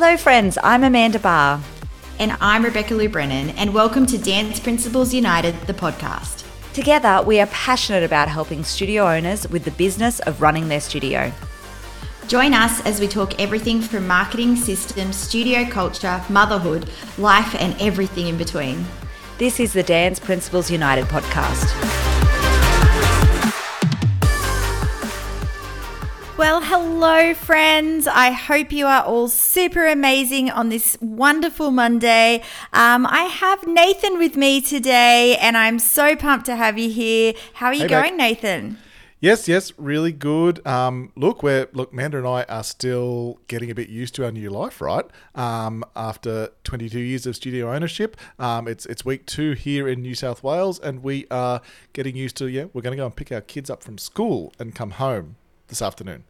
Hello, friends. I'm Amanda Barr. And I'm Rebecca Lou Brennan, and welcome to Dance Principals United, the podcast. Together, we are passionate about helping studio owners with the business of running their studio. Join us as we talk everything from marketing systems, studio culture, motherhood, life, and everything in between. This is the Dance Principals United podcast. Well, hello, friends. I hope you are all super amazing on this wonderful Monday. Um, I have Nathan with me today, and I'm so pumped to have you here. How are you hey, going. Nathan? Yes, yes, really good. Um, look, we're look, Amanda and I are still getting a bit used to our new life, right? Um, after 22 years of studio ownership, um, it's it's week two here in New South Wales, and we are getting used to. Yeah, we're going to go and pick our kids up from school and come home this afternoon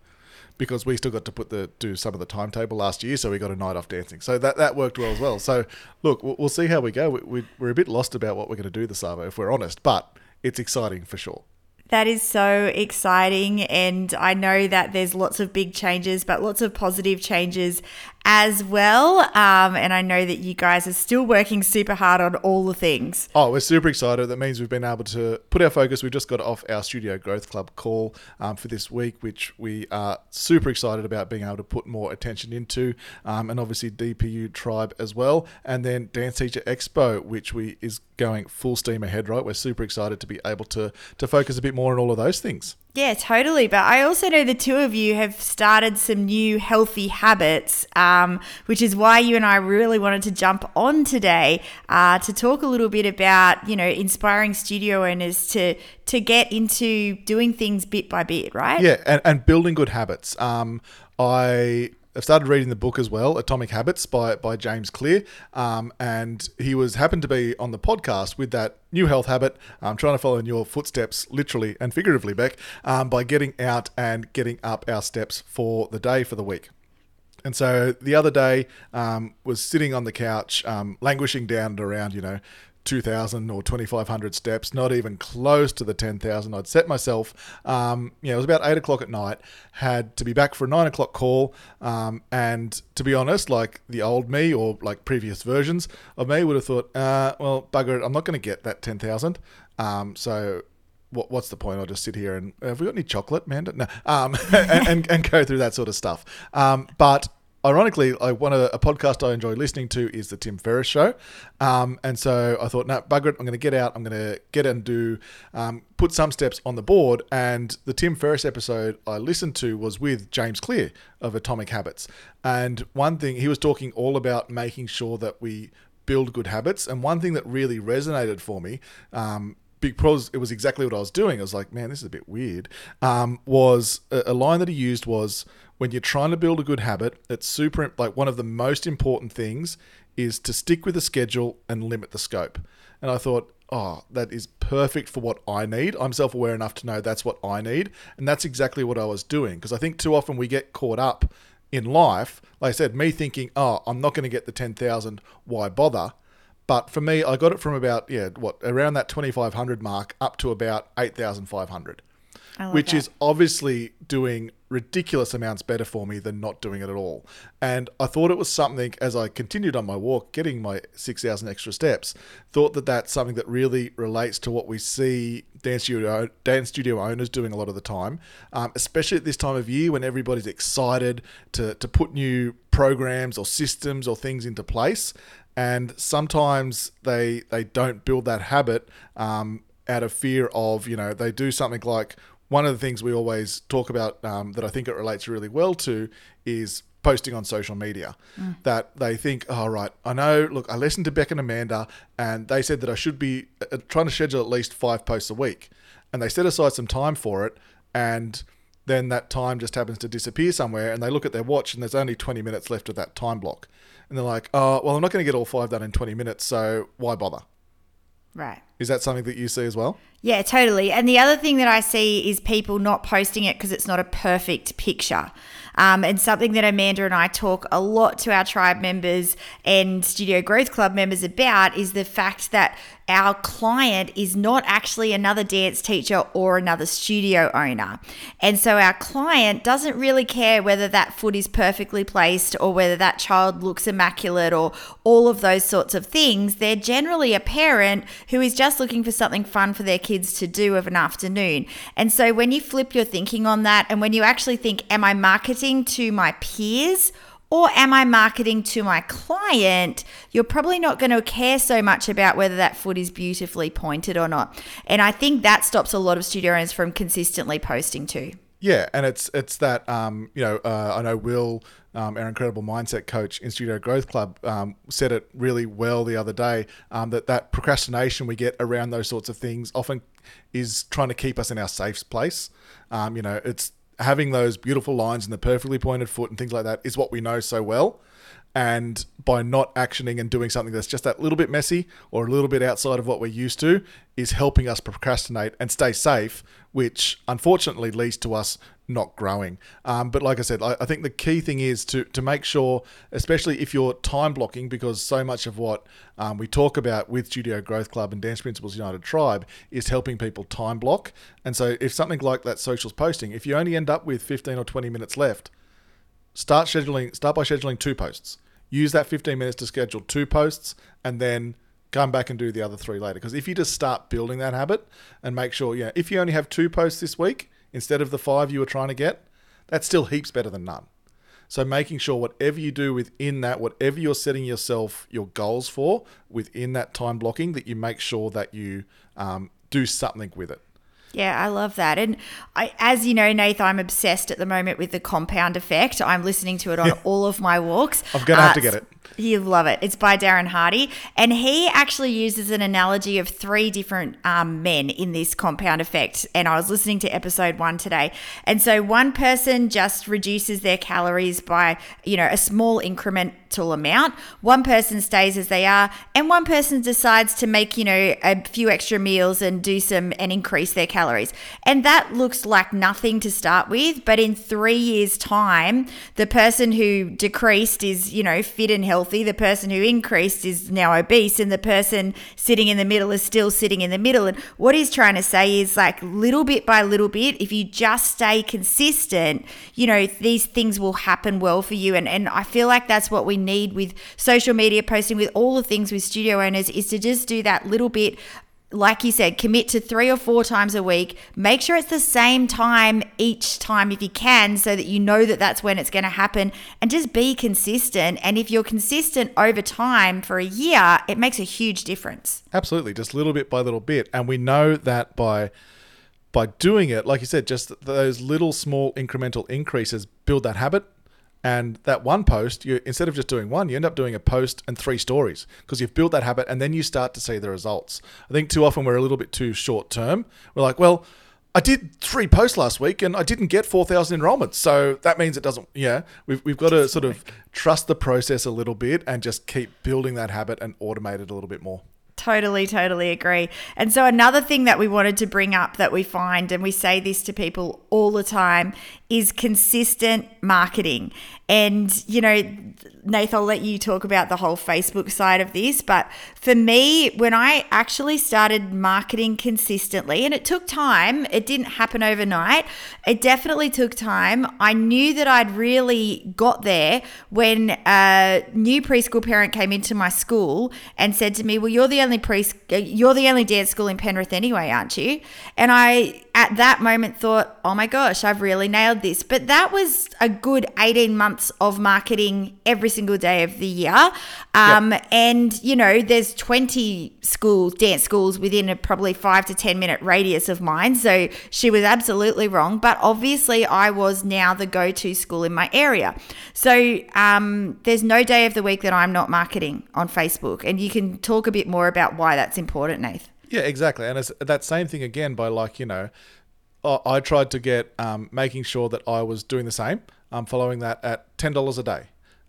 because we still got to put the do some of the timetable last year, so we got a night off dancing. So that that worked well as well. So look, we'll, we'll see how we go. We, we, are a bit lost about what we're going to do this summer, if we're honest, but it's exciting for sure. That is so exciting. And I know that there's lots of big changes, but lots of positive changes as well. Um, and I know that you guys are still working super hard on all the things. Oh, we're super excited. That means we've been able to put our focus. We've just got off our Studio Growth Club call um, for this week, which we are super excited about being able to put more attention into. Um, and obviously DPU Tribe as well. And then Dance Teacher Expo, which we is going full steam ahead, right? We're super excited to be able to, to focus a bit more on all of those things. Yeah, totally. But I also know the two of you have started some new healthy habits, um, which is why you and I really wanted to jump on today uh, to talk a little bit about, you know, inspiring studio owners to to get into doing things bit by bit, right? Yeah, and, and building good habits. Um, I I've started reading the book as well, Atomic Habits by, by James Clear. Um, and he was happened to be on the podcast with that new health habit. I'm trying to follow in your footsteps, literally and figuratively, Bec, um, by getting out and getting up our steps for the day, for the week. And so the other day um, was sitting on the couch, um, languishing down at around, you know, 2,000 or 2,500 steps, not even close to the 10,000 I'd set myself. Um, you know, it was about 8 o'clock at night, had to be back for a 9 o'clock call. Um, and to be honest, like the old me or like previous versions of me would have thought, uh, well, bugger it, I'm not going to get that 10,000. Um, so what, what's the point? I'll just sit here and have we got any chocolate, Amanda? No, um, and, and, and, go through that sort of stuff. Um, but ironically, I one of a podcast I enjoy listening to is the Tim Ferriss show, um, and so I thought, no, bugger it, I'm going to get out, I'm going to get and do, um, put some steps on the board. And the Tim Ferriss episode I listened to was with James Clear of Atomic Habits, and one thing he was talking all about making sure that we build good habits, and one thing that really resonated for me. Um, because it was exactly what I was doing. I was like, man, this is a bit weird. Um, was a, a line that he used was, when you're trying to build a good habit, it's super like one of the most important things is to stick with the schedule and limit the scope. And I thought, oh, that is perfect for what I need. I'm self aware enough to know that's what I need. And that's exactly what I was doing. Because I think too often we get caught up in life. Like I said, me thinking, oh, I'm not going to get the 10,000, why bother? But for me, I got it from about, yeah, what, around that 2,500 mark up to about 8,500 which that. is obviously doing ridiculous amounts better for me than not doing it at all. And I thought it was something as I continued on my walk, getting my 6,000 extra steps, thought that that's something that really relates to what we see dance studio, dance studio owners doing a lot of the time, um, especially at this time of year when everybody's excited to, to put new programs or systems or things into place. And sometimes they they don't build that habit um, out of fear of you know they do something like one of the things we always talk about um, that I think it relates really well to is posting on social media. Mm. That they think, oh, right, I know, look, I listened to Bec and Amanda, and they said that I should be uh, uh, trying to schedule at least five posts a week. And they set aside some time for it, and then that time just happens to disappear somewhere, and they look at their watch, and there's only 20 minutes left of that time block. And they're like, oh, well, I'm not going to get all five done in 20 minutes, so why bother? Right. Is that something that you see as well? Yeah, totally. And the other thing that I see is people not posting it because it's not a perfect picture. Um, and something that Amanda and I talk a lot to our tribe members and Studio Growth Club members about is the fact that our client is not actually another dance teacher or another studio owner. And so our client doesn't really care whether that foot is perfectly placed or whether that child looks immaculate or all of those sorts of things. They're generally a parent who is just looking for something fun for their kids to do of an afternoon. And so when you flip your thinking on that and when you actually think, am I marketing to my peers? Or am I marketing to my client? You're probably not going to care so much about whether that foot is beautifully pointed or not. And I think that stops a lot of studio owners from consistently posting too. Yeah, and it's it's that um, you know uh, I know Will, um, our incredible mindset coach in Studio Growth Club, um, said it really well the other day. Um, that that procrastination we get around those sorts of things often is trying to keep us in our safe place. Um, you know, it's having those beautiful lines and the perfectly pointed foot and things like that is what we know so well. And by not actioning and doing something that's just that little bit messy or a little bit outside of what we're used to, is helping us procrastinate and stay safe, which unfortunately leads to us not growing. Um, but like I said, I, I, think the key thing is to to make sure, especially if you're time blocking, because so much of what um, we talk about with Studio Growth Club and Dance Principals United Tribe is helping people time block. And so if something like that socials posting, if you only end up with 15 or 20 minutes left Start scheduling. Start by scheduling two posts. Use that 15 minutes to schedule two posts, and then come back and do the other three later. Because if you just start building that habit and make sure, yeah, if you only have two posts this week instead of the five you were trying to get, that's still heaps better than none. So making sure whatever you do within that, whatever you're setting yourself your goals for within that time blocking, that you make sure that you um, do something with it. Yeah, I love that. And I, as you know, Nath, I'm obsessed at the moment with the compound effect. I'm listening to it on all of my walks. I'm going to uh, have to get it. You love it. It's by Darren Hardy. And he actually uses an analogy of three different um, men in this compound effect. And I was listening to episode one today. And so one person just reduces their calories by, you know, a small incremental amount. One person stays as they are. And one person decides to make, you know, a few extra meals and do some and increase their calories. And that looks like nothing to start with. But in three years' time, the person who decreased is, you know, fit and healthy healthy, the person who increased is now obese, and the person sitting in the middle is still sitting in the middle. And what he's trying to say is like little bit by little bit, if you just stay consistent, you know, these things will happen well for you. And, and I feel like that's what we need with social media posting, with all the things with studio owners, is to just do that little bit like you said, commit to three or four times a week. Make sure it's the same time each time if you can, so that you know that that's when it's going to happen. And just be consistent. And if you're consistent over time for a year, it makes a huge difference. Absolutely, just little bit by little bit. And we know that by by doing it, like you said, just those little small incremental increases build that habit and that one post, you instead of just doing one, you end up doing a post and three stories because you've built that habit, and then you start to see the results. I think too often we're a little bit too short term. We're like, well, I did three posts last week and I didn't get 4,000 enrollments. So that means it doesn't, yeah, we've, we've got to sort of trust the process a little bit and just keep building that habit and automate it a little bit more. Totally, totally agree. And so, another thing that we wanted to bring up that we find, and we say this to people all the time, is consistent marketing. And, you know, Nath, I'll let you talk about the whole Facebook side of this. But for me, when I actually started marketing consistently, and it took time, it didn't happen overnight, it definitely took time. I knew that I'd really got there when a new preschool parent came into my school and said to me, Well, you're the only pre you're the only dance school in Penrith anyway, aren't you? And I at that moment thought, oh my gosh, I've really nailed this. But that was a good 18 months of marketing every single day of the year. Um, yep. And, you know, there's 20 schools, dance schools within a probably five to 10 minute radius of mine. So she was absolutely wrong. But obviously, I was now the go to school in my area. So um, there's no day of the week that I'm not marketing on Facebook. And you can talk a bit more about why that's important, Nath. Yeah, exactly. And it's that same thing again by like, you know, I tried to get um, making sure that I was doing the same, um, following that at $10 a day.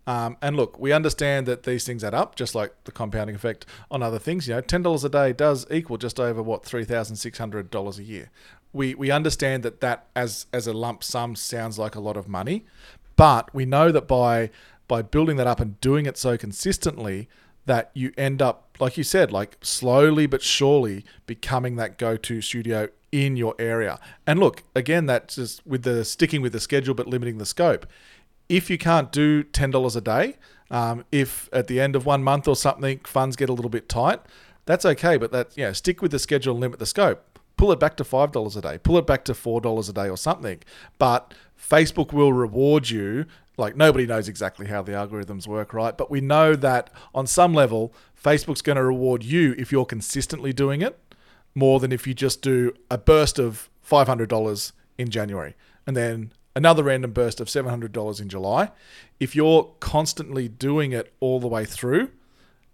Um, and look, we understand that these things add up, just like the compounding effect on other things. You know, ten dollars a day does equal just over what three thousand six hundred dollars a year. We we understand that that as as a lump sum sounds like a lot of money, but we know that by by building that up and doing it so consistently, that you end up, like you said, like slowly but surely becoming that go-to studio in your area. And look, again, that's just with the sticking with the schedule but limiting the scope if you can't do $10 a day, um, if at the end of one month or something funds get a little bit tight, that's okay. But that, yeah, stick with the schedule and limit the scope. Pull it back to $5 a day, pull it back to $4 a day or something. But Facebook will reward you. Like nobody knows exactly how the algorithms work, right? But we know that on some level, Facebook's going to reward you if you're consistently doing it more than if you just do a burst of $500 in January and then another random burst of $700 in July. If you're constantly doing it all the way through,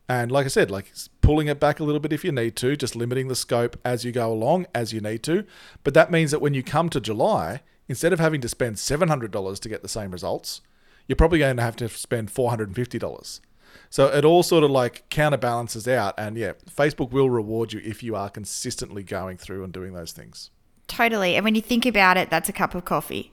and like I said, like pulling it back a little bit if you need to, just limiting the scope as you go along as you need to. But that means that when you come to July, instead of having to spend $700 to get the same results, you're probably going to have to spend $450. So it all sort of like counterbalances out. And yeah, Facebook will reward you if you are consistently going through and doing those things. Totally. And when you think about it, that's a cup of coffee.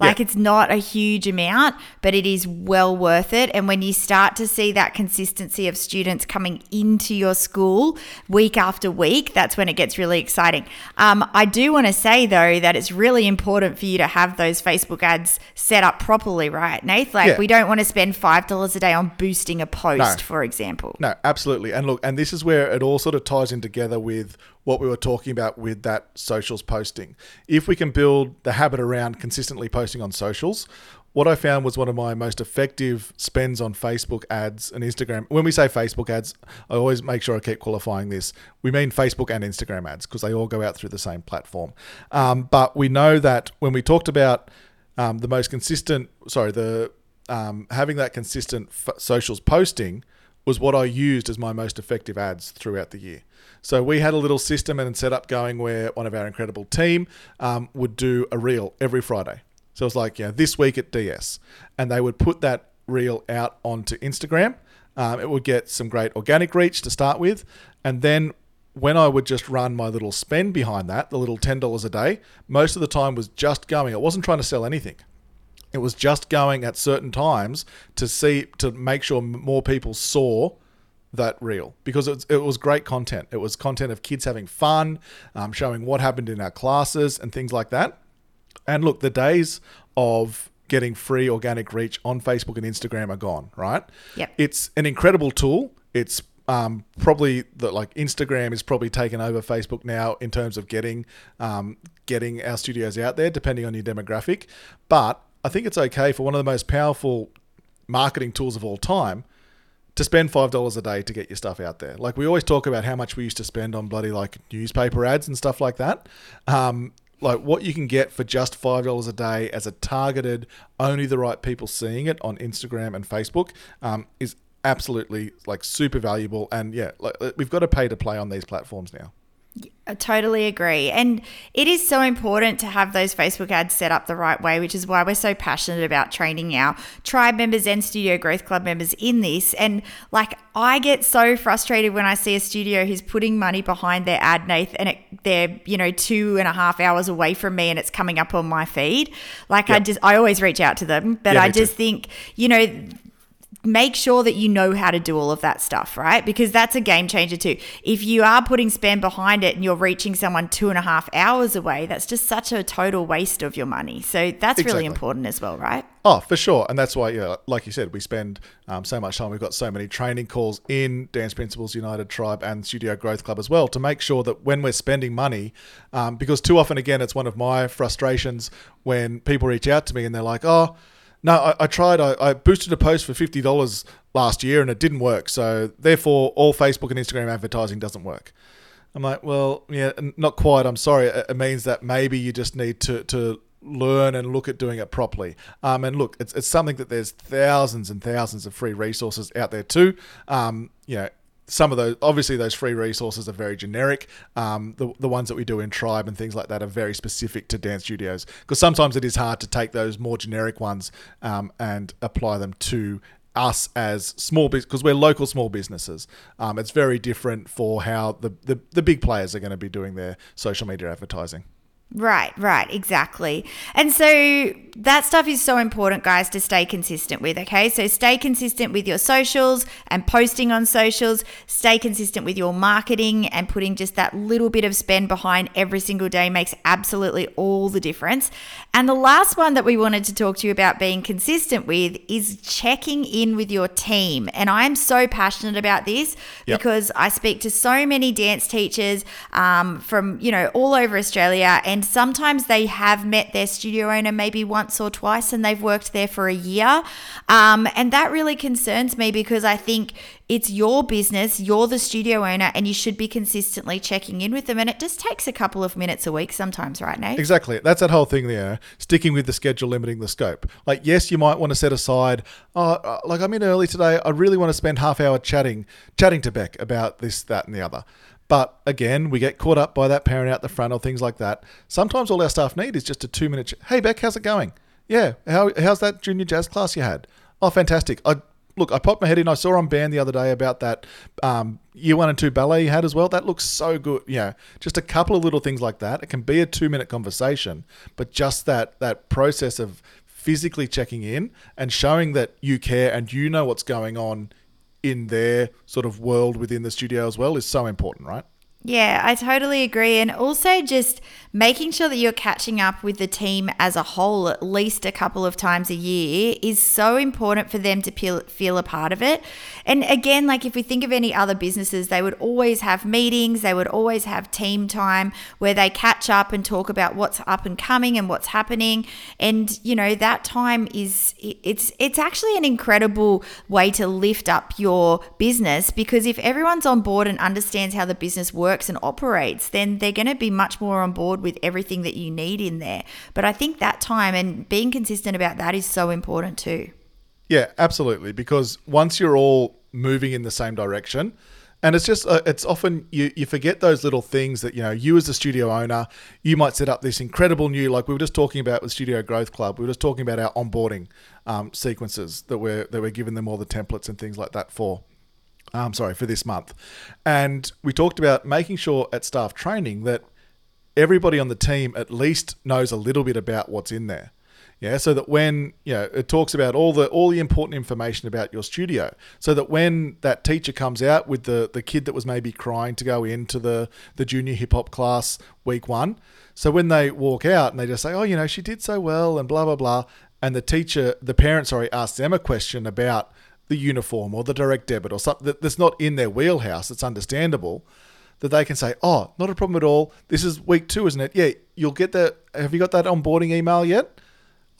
Like yeah. it's not a huge amount, but it is well worth it. And when you start to see that consistency of students coming into your school week after week, that's when it gets really exciting. Um, I do want to say though that it's really important for you to have those Facebook ads set up properly, right, Nath? Like yeah. we don't want to spend five dollars a day on boosting a post, no. for example. No, absolutely. And look, and this is where it all sort of ties in together with what we were talking about with that socials posting. If we can build the habit around consistently posting on socials, what I found was one of my most effective spends on Facebook ads and Instagram. When we say Facebook ads, I always make sure I keep qualifying this. We mean Facebook and Instagram ads because they all go out through the same platform. Um, but we know that when we talked about um, the most consistent, sorry, the um, having that consistent f- socials posting was what I used as my most effective ads throughout the year. So we had a little system and set up going where one of our incredible team um, would do a reel every Friday. So it was like, yeah, this week at DS, and they would put that reel out onto Instagram. Um, it would get some great organic reach to start with, and then when I would just run my little spend behind that, the little ten dollars a day, most of the time was just going. I wasn't trying to sell anything. It was just going at certain times to see to make sure more people saw that reel because it was, it was great content. It was content of kids having fun, um, showing what happened in our classes and things like that. And look, the days of getting free organic reach on Facebook and Instagram are gone, right? Yep. It's an incredible tool. It's um, probably that like Instagram is probably taken over Facebook now in terms of getting um, getting our studios out there, depending on your demographic. But I think it's okay for one of the most powerful marketing tools of all time to spend five dollars a day to get your stuff out there. Like we always talk about how much we used to spend on bloody like newspaper ads and stuff like that. Um, like what you can get for just five dollars a day as a targeted, only the right people seeing it on Instagram and Facebook um, is absolutely like super valuable. And yeah, like we've got to pay to play on these platforms now. I totally agree. And it is so important to have those Facebook ads set up the right way, which is why we're so passionate about training our tribe members and Studio Growth Club members in this. And like, I get so frustrated when I see a studio who's putting money behind their ad, Nath, and it, they're, you know, two and a half hours away from me and it's coming up on my feed. Like, yep. I just, I always reach out to them, but yeah, I just too. think, you know, make sure that you know how to do all of that stuff, right? Because that's a game changer too. If you are putting spend behind it and you're reaching someone two and a half hours away, that's just such a total waste of your money. So that's exactly. really important as well, right? Oh, for sure. And that's why, yeah, like you said, we spend um, so much time. We've got so many training calls in Dance Principals United Tribe and Studio Growth Club as well to make sure that when we're spending money, um, because too often, again, it's one of my frustrations when people reach out to me and they're like, oh, no, I, I tried. I, I, boosted a post for fifty dollars last year, and it didn't work. So therefore, all Facebook and Instagram advertising doesn't work. I'm like, well, yeah, not quite. I'm sorry. It, means that maybe you just need to to learn and look at doing it properly. Um, and look, it's, it's something that there's thousands and thousands of free resources out there too. Um, you know, some of those obviously those free resources are very generic um, the, the ones that we do in tribe and things like that are very specific to dance studios because sometimes it is hard to take those more generic ones um, and apply them to us as small business because we're local small businesses. Um, it's very different for how the, the the big players are going to be doing their social media advertising. Right, right, exactly. And so that stuff is so important, guys, to stay consistent with. Okay. So stay consistent with your socials and posting on socials. Stay consistent with your marketing and putting just that little bit of spend behind every single day makes absolutely all the difference. And the last one that we wanted to talk to you about being consistent with is checking in with your team. And I am so passionate about this Yep. because I speak to so many dance teachers um, from, you know, all over Australia. And sometimes they have met their studio owner maybe once or twice and they've worked there for a year. Um, and that really concerns me because I think it's your business, you're the studio owner, and you should be consistently checking in with them. And it just takes a couple of minutes a week sometimes, right, Nate? Exactly. That's that whole thing there. Sticking with the schedule, limiting the scope. Like, yes, you might want to set aside. Oh, uh, like I'm in early today. I really want to spend half hour chatting, chatting to Bec about this, that, and the other. But again, we get caught up by that parent out the front or things like that. Sometimes all our staff need is just a two minute. Hey, Bec, how's it going? Yeah, how, how's that junior jazz class you had? Oh, fantastic. I look, I popped my head in. I saw on band the other day about that um, year one and two ballet you had as well. That looks so good. Yeah, just a couple of little things like that. It can be a two minute conversation, but just that that process of physically checking in and showing that you care and you know what's going on in their sort of world within the studio as well is so important, right? Yeah, I totally agree. And also just making sure that you're catching up with the team as a whole at least a couple of times a year is so important for them to feel, feel a part of it. And again, like if we think of any other businesses, they would always have meetings, they would always have team time where they catch up and talk about what's up and coming and what's happening. And you know, that time is it's it's actually an incredible way to lift up your business because if everyone's on board and understands how the business works and operates, then they're going to be much more on board with everything that you need in there. But I think that time and being consistent about that is so important too. Yeah, absolutely. Because once you're all moving in the same direction, and it's just uh, it's often you you forget those little things that you know you as a studio owner you might set up this incredible new like we were just talking about with Studio Growth Club we were just talking about our onboarding um, sequences that we're that we're giving them all the templates and things like that for. I'm um, sorry for this month, and we talked about making sure at staff training that everybody on the team at least knows a little bit about what's in there. Yeah, so that when you know it talks about all the all the important information about your studio, so that when that teacher comes out with the the kid that was maybe crying to go into the the junior hip hop class week one, so when they walk out and they just say, oh, you know, she did so well and blah blah blah, and the teacher, the parent, sorry, asks them a question about the uniform or the direct debit or something that's not in their wheelhouse, it's understandable that they can say, "Oh, not a problem at all. This is week two, isn't it? Yeah, you'll get that. Have you got that onboarding email yet?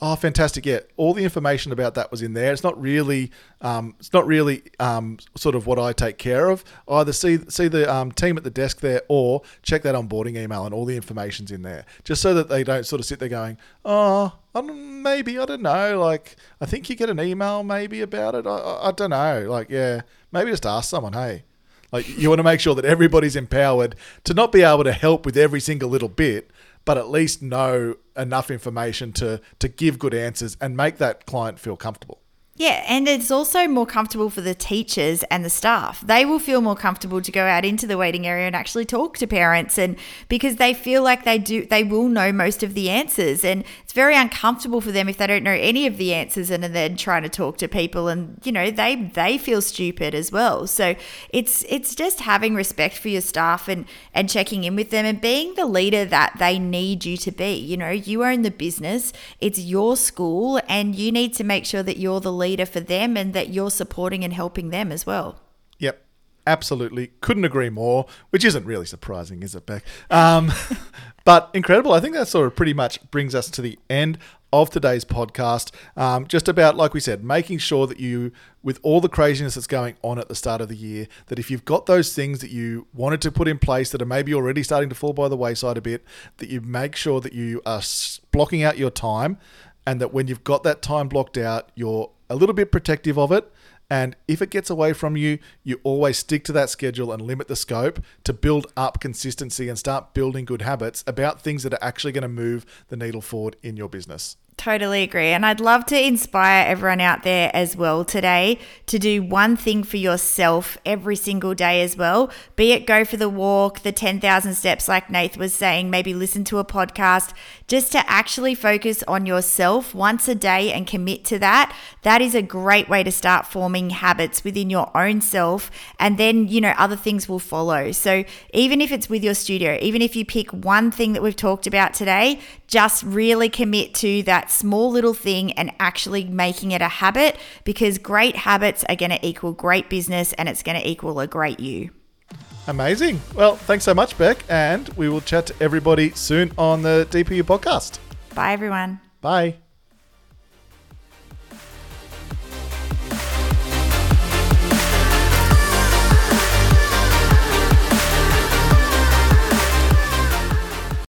Oh, fantastic! Yeah, all the information about that was in there. It's not really, um, it's not really um, sort of what I take care of. Either see see the um, team at the desk there, or check that onboarding email, and all the information's in there, just so that they don't sort of sit there going, "Oh, I maybe I don't know. Like, I think you get an email maybe about it. I, I, I don't know. Like, yeah, maybe just ask someone. Hey, like you want to make sure that everybody's empowered to not be able to help with every single little bit, but at least know enough information to to give good answers and make that client feel comfortable. Yeah, and it's also more comfortable for the teachers and the staff. They will feel more comfortable to go out into the waiting area and actually talk to parents and because they feel like they do they will know most of the answers and it's very uncomfortable for them if they don't know any of the answers and are then trying to talk to people and you know they they feel stupid as well. So it's it's just having respect for your staff and and checking in with them and being the leader that they need you to be. You know, you own the business, it's your school and you need to make sure that you're the leader for them and that you're supporting and helping them as well. Yep, absolutely. Couldn't agree more. Which isn't really surprising, is it, Bec? Um, but incredible. I think that sort of pretty much brings us to the end of today's podcast. Um, just about, like we said, making sure that you, with all the craziness that's going on at the start of the year, that if you've got those things that you wanted to put in place that are maybe already starting to fall by the wayside a bit, that you make sure that you are blocking out your time and that when you've got that time blocked out, you're a little bit protective of it. And if it gets away from you, you always stick to that schedule and limit the scope to build up consistency and start building good habits about things that are actually going to move the needle forward in your business. Totally agree. And I'd love to inspire everyone out there as well today to do one thing for yourself every single day as well. Be it go for the walk, the 10,000 steps, like Nath was saying, maybe listen to a podcast, just to actually focus on yourself once a day and commit to that. That is a great way to start forming habits within your own self. And then, you know, other things will follow. So even if it's with your studio, even if you pick one thing that we've talked about today, just really commit to that small little thing and actually making it a habit because great habits are going to equal great business and it's going to equal a great you. Amazing. Well, thanks so much, Bec, and we will chat to everybody soon on the DPU podcast. Bye, everyone. Bye.